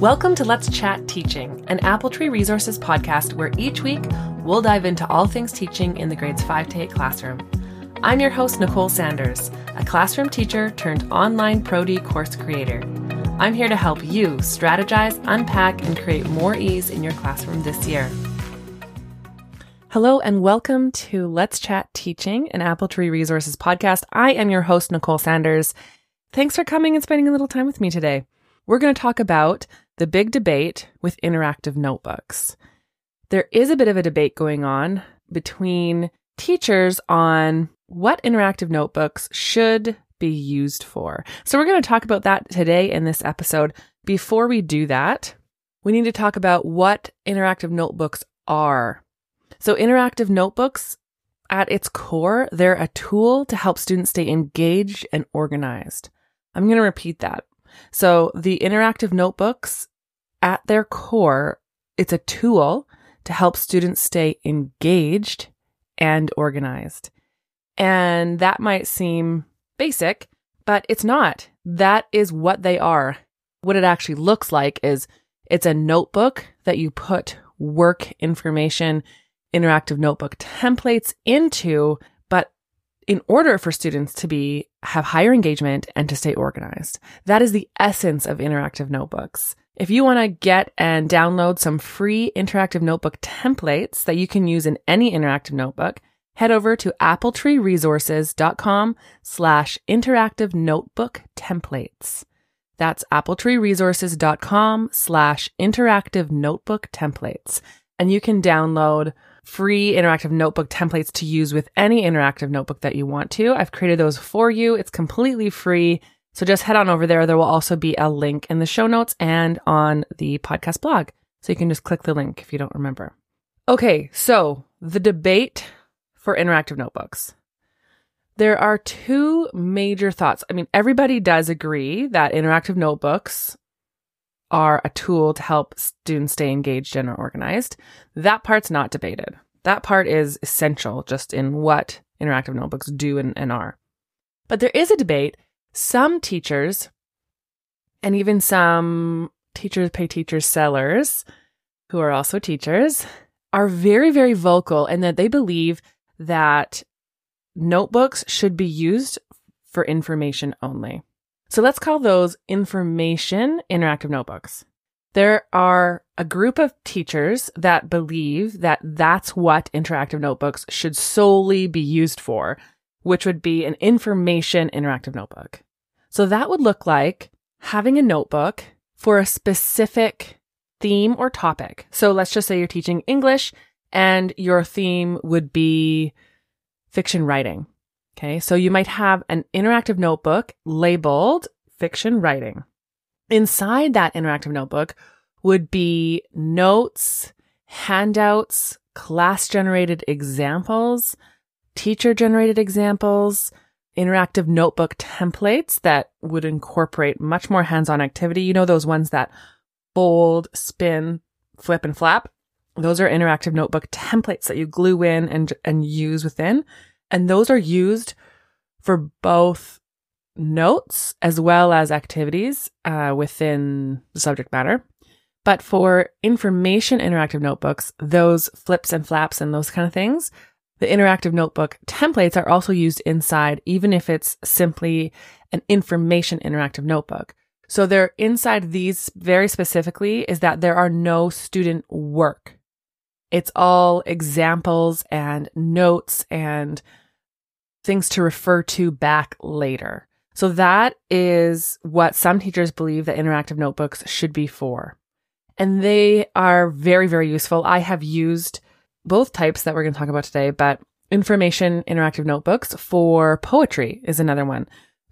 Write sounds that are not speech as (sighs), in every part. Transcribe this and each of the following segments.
Welcome to Let's Chat Teaching, an Apple Tree Resources podcast where each week we'll dive into all things teaching in the grades 5 to 8 classroom. I'm your host, Nicole Sanders, a classroom teacher turned online Pro-D course creator. I'm here to help you strategize, unpack, and create more ease in your classroom this year. Hello and welcome to Let's Chat Teaching, an Apple Tree Resources podcast. I am your host, Nicole Sanders. Thanks for coming and spending a little time with me today. We're going to talk about the big debate with interactive notebooks. There is a bit of a debate going on between teachers on what interactive notebooks should be used for. So we're going to talk about that today in this episode. Before we do that, we need to talk about what interactive notebooks are. So interactive notebooks at its core, they're a tool to help students stay engaged and organized. I'm going to repeat that. So the interactive notebooks at their core, it's a tool to help students stay engaged and organized. And that might seem basic, but it's not. That is what they are. What it actually looks like is it's a notebook that you put work information, interactive notebook templates into, in order for students to be have higher engagement and to stay organized. That is the essence of interactive notebooks. If you want to get and download some free interactive notebook templates that you can use in any interactive notebook, head over to appletreeresources.com slash interactive notebook templates. That's appletreeresources.com slash interactive notebook templates. And you can download free interactive notebook templates to use with any interactive notebook that you want to. I've created those for you. It's completely free. So just head on over there. There will also be a link in the show notes and on the podcast blog. So you can just click the link if you don't remember. Okay, so the debate for interactive notebooks. There are two major thoughts. I mean, everybody does agree that interactive notebooks are a tool to help students stay engaged and organized. That part's not debated. That part is essential just in what interactive notebooks do and, and are. But there is a debate. Some teachers and even some teachers pay teachers sellers who are also teachers are very, very vocal in that they believe that notebooks should be used for information only. So let's call those information interactive notebooks. There are a group of teachers that believe that that's what interactive notebooks should solely be used for, which would be an information interactive notebook. So that would look like having a notebook for a specific theme or topic. So let's just say you're teaching English and your theme would be fiction writing. Okay. So you might have an interactive notebook labeled fiction writing. Inside that interactive notebook would be notes, handouts, class generated examples, teacher generated examples, interactive notebook templates that would incorporate much more hands on activity. You know, those ones that fold, spin, flip, and flap. Those are interactive notebook templates that you glue in and, and use within. And those are used for both notes as well as activities uh, within the subject matter. But for information interactive notebooks, those flips and flaps and those kind of things, the interactive notebook templates are also used inside, even if it's simply an information interactive notebook. So they're inside these very specifically is that there are no student work. It's all examples and notes and things to refer to back later. So that is what some teachers believe that interactive notebooks should be for. And they are very, very useful. I have used both types that we're going to talk about today, but information interactive notebooks for poetry is another one.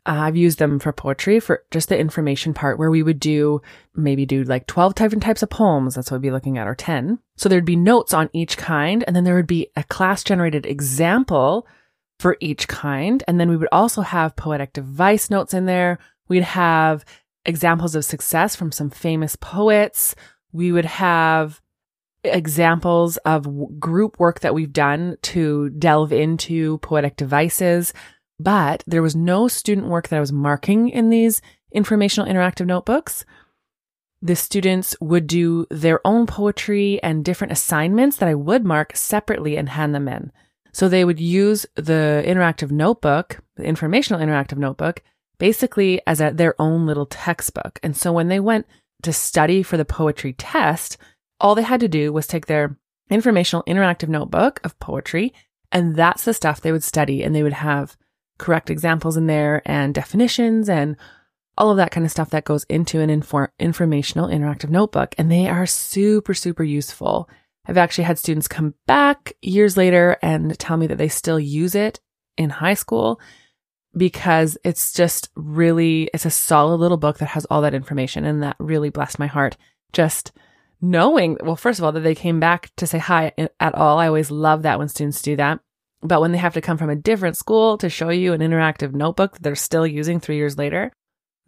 Uh, I've used them for poetry for just the information part where we would do maybe do like 12 different types of poems. That's what we'd be looking at or 10. So there'd be notes on each kind. And then there would be a class generated example for each kind. And then we would also have poetic device notes in there. We'd have examples of success from some famous poets. We would have examples of group work that we've done to delve into poetic devices. But there was no student work that I was marking in these informational interactive notebooks. the students would do their own poetry and different assignments that I would mark separately and hand them in. So they would use the interactive notebook, the informational interactive notebook, basically as a, their own little textbook. And so when they went to study for the poetry test, all they had to do was take their informational interactive notebook of poetry, and that's the stuff they would study. And they would have correct examples in there and definitions and all of that kind of stuff that goes into an inform- informational interactive notebook. And they are super, super useful. I've actually had students come back years later and tell me that they still use it in high school because it's just really, it's a solid little book that has all that information. And that really blessed my heart. Just knowing, well, first of all, that they came back to say hi at all. I always love that when students do that. But when they have to come from a different school to show you an interactive notebook that they're still using three years later,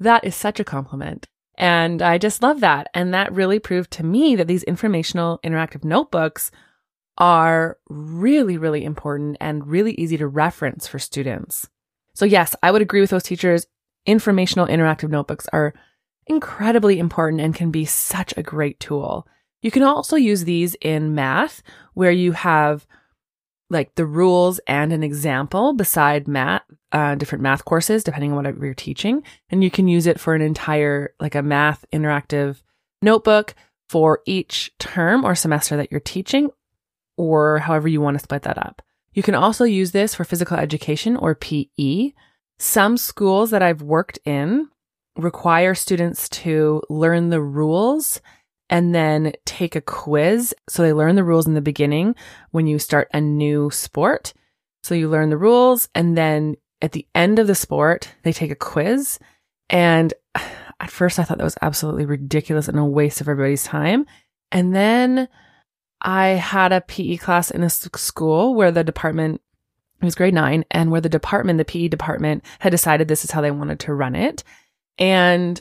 that is such a compliment. And I just love that. And that really proved to me that these informational interactive notebooks are really, really important and really easy to reference for students. So, yes, I would agree with those teachers. Informational interactive notebooks are incredibly important and can be such a great tool. You can also use these in math where you have like the rules and an example beside math, uh, different math courses, depending on what you're teaching. And you can use it for an entire, like a math interactive notebook for each term or semester that you're teaching, or however you want to split that up. You can also use this for physical education or PE. Some schools that I've worked in require students to learn the rules and then take a quiz. So they learn the rules in the beginning when you start a new sport. So you learn the rules and then at the end of the sport, they take a quiz. And (sighs) at first I thought that was absolutely ridiculous and a waste of everybody's time. And then I had a PE class in a school where the department, it was grade nine, and where the department, the PE department had decided this is how they wanted to run it. And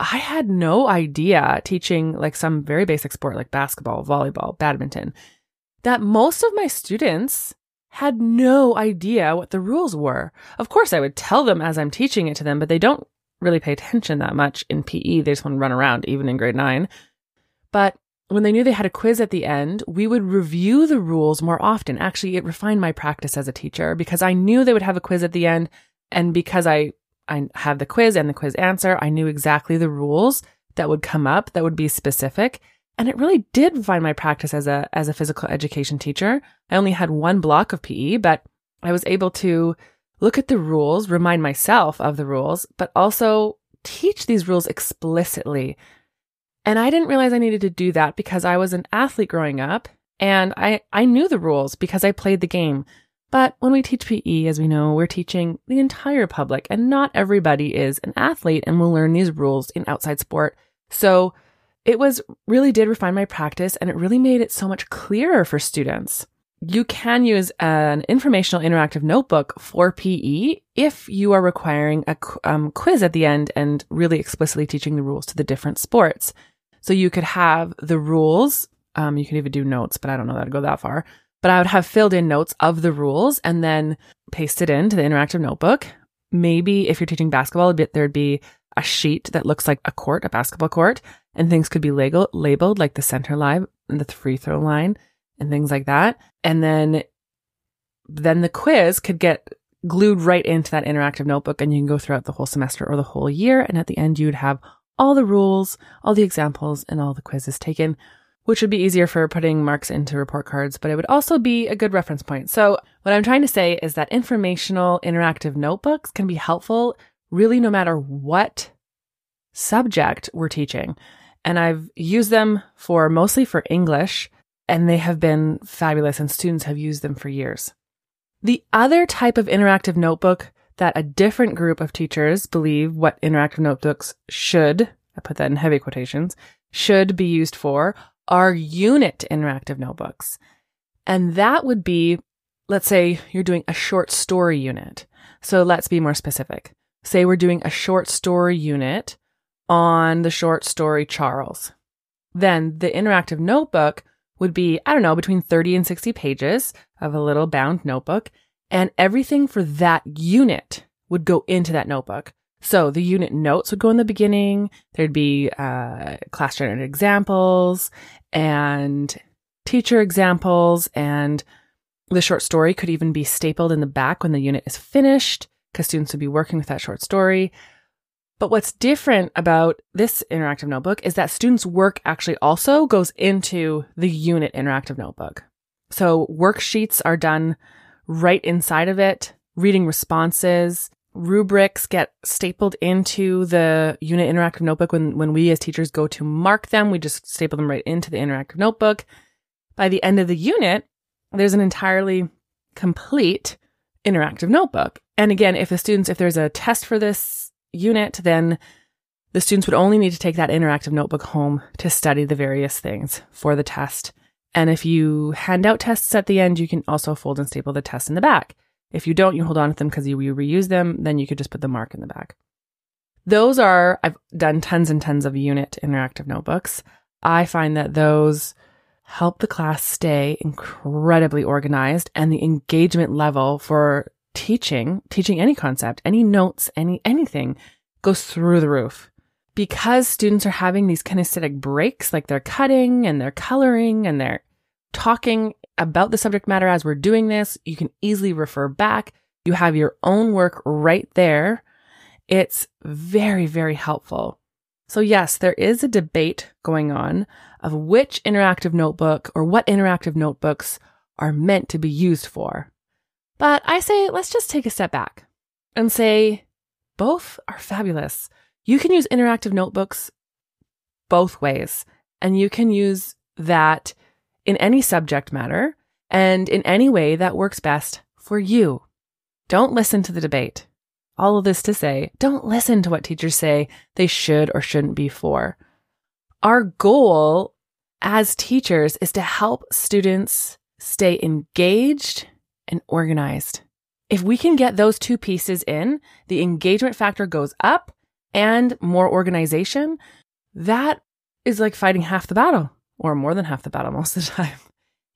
I had no idea teaching like some very basic sport like basketball, volleyball, badminton, that most of my students had no idea what the rules were. Of course, I would tell them as I'm teaching it to them, but they don't really pay attention that much in PE. They just want to run around, even in grade nine. But when they knew they had a quiz at the end, we would review the rules more often. Actually, it refined my practice as a teacher because I knew they would have a quiz at the end. And because I I have the quiz and the quiz answer. I knew exactly the rules that would come up that would be specific. And it really did refine my practice as a, as a physical education teacher. I only had one block of PE, but I was able to look at the rules, remind myself of the rules, but also teach these rules explicitly. And I didn't realize I needed to do that because I was an athlete growing up and I, I knew the rules because I played the game. But when we teach PE, as we know, we're teaching the entire public, and not everybody is an athlete and will learn these rules in outside sport. So it was really did refine my practice and it really made it so much clearer for students. You can use an informational interactive notebook for PE if you are requiring a um, quiz at the end and really explicitly teaching the rules to the different sports. So you could have the rules. Um, you could even do notes, but I don't know that'd go that far but I would have filled in notes of the rules and then pasted into the interactive notebook. Maybe if you're teaching basketball, there'd be a sheet that looks like a court, a basketball court, and things could be labeled, labeled like the center line and the free throw line and things like that. And then, then the quiz could get glued right into that interactive notebook and you can go throughout the whole semester or the whole year. And at the end, you'd have all the rules, all the examples, and all the quizzes taken which would be easier for putting marks into report cards, but it would also be a good reference point. So, what I'm trying to say is that informational interactive notebooks can be helpful really no matter what subject we're teaching. And I've used them for mostly for English, and they have been fabulous, and students have used them for years. The other type of interactive notebook that a different group of teachers believe what interactive notebooks should, I put that in heavy quotations, should be used for are unit interactive notebooks. And that would be, let's say you're doing a short story unit. So let's be more specific. Say we're doing a short story unit on the short story Charles. Then the interactive notebook would be, I don't know, between 30 and 60 pages of a little bound notebook. And everything for that unit would go into that notebook. So the unit notes would go in the beginning. There'd be uh, class generated examples and teacher examples, and the short story could even be stapled in the back when the unit is finished because students would be working with that short story. But what's different about this interactive notebook is that students' work actually also goes into the unit interactive notebook. So worksheets are done right inside of it, reading responses, rubrics get stapled into the unit interactive notebook when, when we as teachers go to mark them. We just staple them right into the interactive notebook. By the end of the unit, there's an entirely complete interactive notebook. And again, if the students, if there's a test for this unit, then the students would only need to take that interactive notebook home to study the various things for the test. And if you hand out tests at the end, you can also fold and staple the test in the back. If you don't, you hold on to them because you, you reuse them, then you could just put the mark in the back. Those are, I've done tons and tons of unit interactive notebooks. I find that those help the class stay incredibly organized and the engagement level for teaching, teaching any concept, any notes, any, anything goes through the roof. Because students are having these kinesthetic breaks, like they're cutting and they're coloring and they're talking about the subject matter as we're doing this. You can easily refer back. You have your own work right there. It's very, very helpful. So yes, there is a debate going on of which interactive notebook or what interactive notebooks are meant to be used for. But I say, let's just take a step back and say both are fabulous. You can use interactive notebooks both ways, and you can use that in any subject matter and in any way that works best for you. Don't listen to the debate. All of this to say, don't listen to what teachers say they should or shouldn't be for. Our goal as teachers is to help students stay engaged and organized. If we can get those two pieces in, the engagement factor goes up and more organization, that is like fighting half the battle or more than half the battle most of the (laughs) time.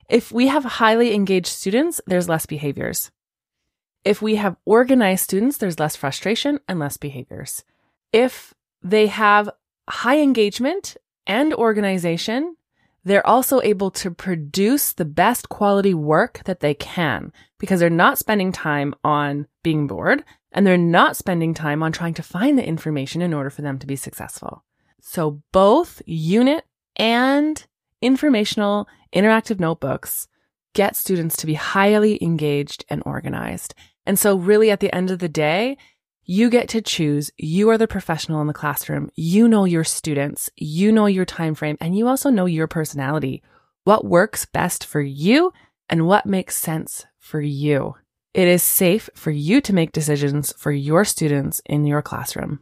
If we have highly engaged students, there's less behaviors. If we have organized students, there's less frustration and less behaviors. If they have high engagement and organization, they're also able to produce the best quality work that they can because they're not spending time on being bored and they're not spending time on trying to find the information in order for them to be successful. So both unit and informational interactive notebooks get students to be highly engaged and organized. And so really at the end of the day, you get to choose. You are the professional in the classroom. You know your students. You know your time frame and you also know your personality. What works best for you and what makes sense for you. It is safe for you to make decisions for your students in your classroom.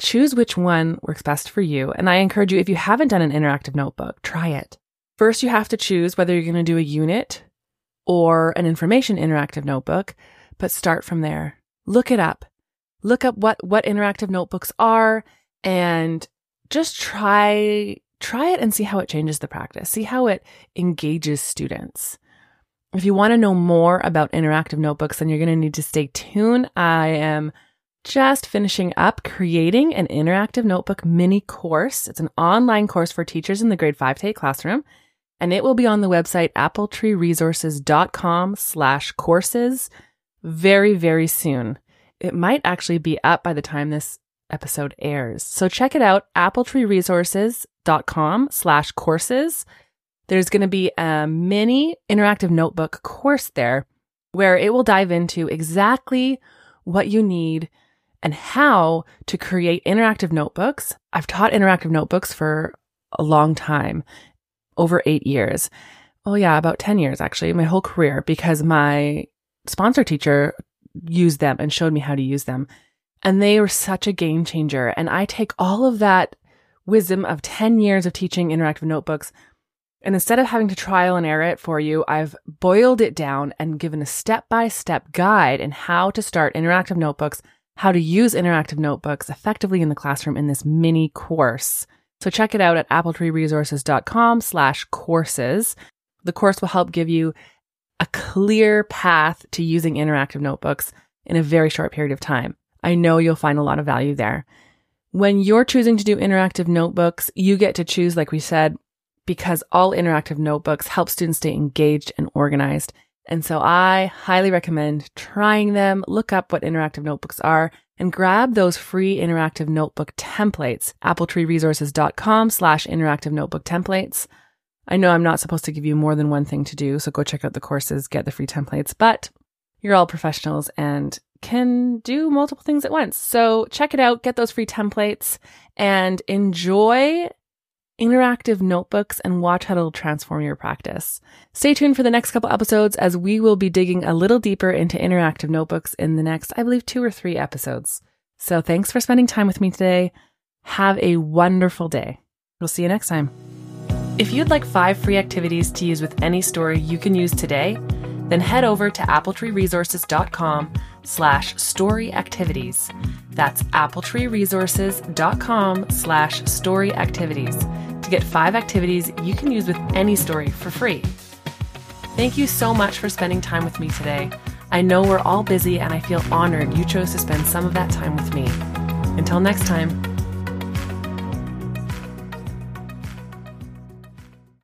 Choose which one works best for you. And I encourage you, if you haven't done an interactive notebook, try it. First, you have to choose whether you're going to do a unit or an information interactive notebook, but start from there. Look it up. Look up what, what interactive notebooks are and just try, try it and see how it changes the practice. See how it engages students. If you want to know more about interactive notebooks, then you're going to need to stay tuned. I am just finishing up creating an interactive notebook mini course. It's an online course for teachers in the grade 5 to 8 classroom and it will be on the website appletreeresources.com slash courses very, very soon. It might actually be up by the time this episode airs. So check it out, appletreeresources.com slash courses. There's going to be a mini interactive notebook course there where it will dive into exactly what you need and how to create interactive notebooks. I've taught interactive notebooks for a long time over eight years. Oh, yeah, about 10 years actually, my whole career, because my sponsor teacher used them and showed me how to use them. And they were such a game changer. And I take all of that wisdom of 10 years of teaching interactive notebooks. And instead of having to trial and error it for you, I've boiled it down and given a step by step guide in how to start interactive notebooks, how to use interactive notebooks effectively in the classroom in this mini course. So check it out at appletreeresources.com slash courses. The course will help give you a clear path to using interactive notebooks in a very short period of time. I know you'll find a lot of value there. When you're choosing to do interactive notebooks, you get to choose, like we said, because all interactive notebooks help students stay engaged and organized. And so I highly recommend trying them. Look up what interactive notebooks are and grab those free interactive notebook templates, appletreeresources.com slash interactive notebook templates. I know I'm not supposed to give you more than one thing to do, so go check out the courses, get the free templates, but you're all professionals and can do multiple things at once. So check it out, get those free templates, and enjoy interactive notebooks and watch how it'll transform your practice. Stay tuned for the next couple episodes as we will be digging a little deeper into interactive notebooks in the next, I believe, two or three episodes. So thanks for spending time with me today. Have a wonderful day. We'll see you next time. If you'd like five free activities to use with any story you can use today, then head over to appletreeresources.com slash story activities. That's appletreeresources.com slash story activities to get five activities you can use with any story for free. Thank you so much for spending time with me today. I know we're all busy and I feel honored you chose to spend some of that time with me. Until next time.